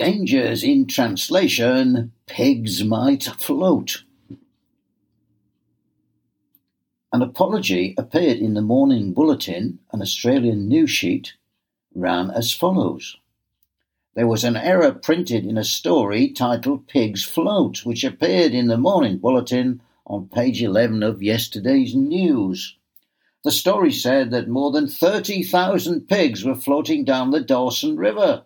Dangers in translation Pigs might float. An apology appeared in the Morning Bulletin, an Australian news sheet, ran as follows. There was an error printed in a story titled Pigs Float, which appeared in the Morning Bulletin on page 11 of yesterday's news. The story said that more than 30,000 pigs were floating down the Dawson River.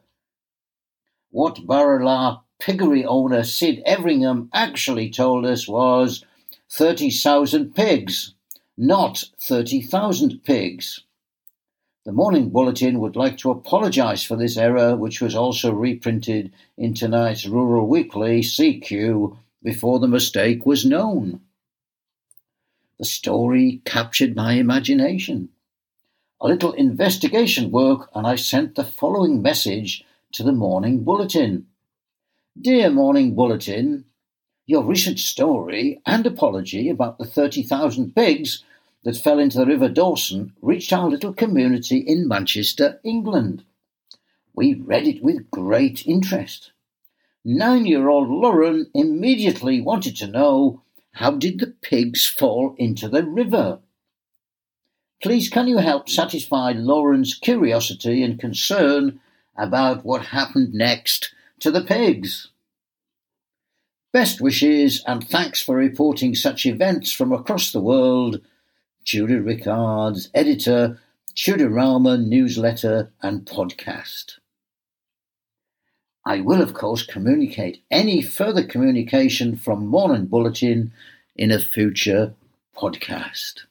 What Barrala piggery owner Sid Everingham actually told us was 30,000 pigs not 30,000 pigs. The Morning Bulletin would like to apologise for this error, which was also reprinted in tonight's Rural Weekly CQ before the mistake was known. The story captured my imagination. A little investigation work, and I sent the following message to the Morning Bulletin. Dear Morning Bulletin, your recent story and apology about the 30,000 pigs that fell into the River Dawson reached our little community in Manchester, England. We read it with great interest. Nine year old Lauren immediately wanted to know how did the pigs fall into the river? Please, can you help satisfy Lauren's curiosity and concern about what happened next to the pigs? Best wishes and thanks for reporting such events from across the world. Tudor Rickards, editor, Tudorama newsletter and podcast. I will, of course, communicate any further communication from Morning Bulletin in a future podcast.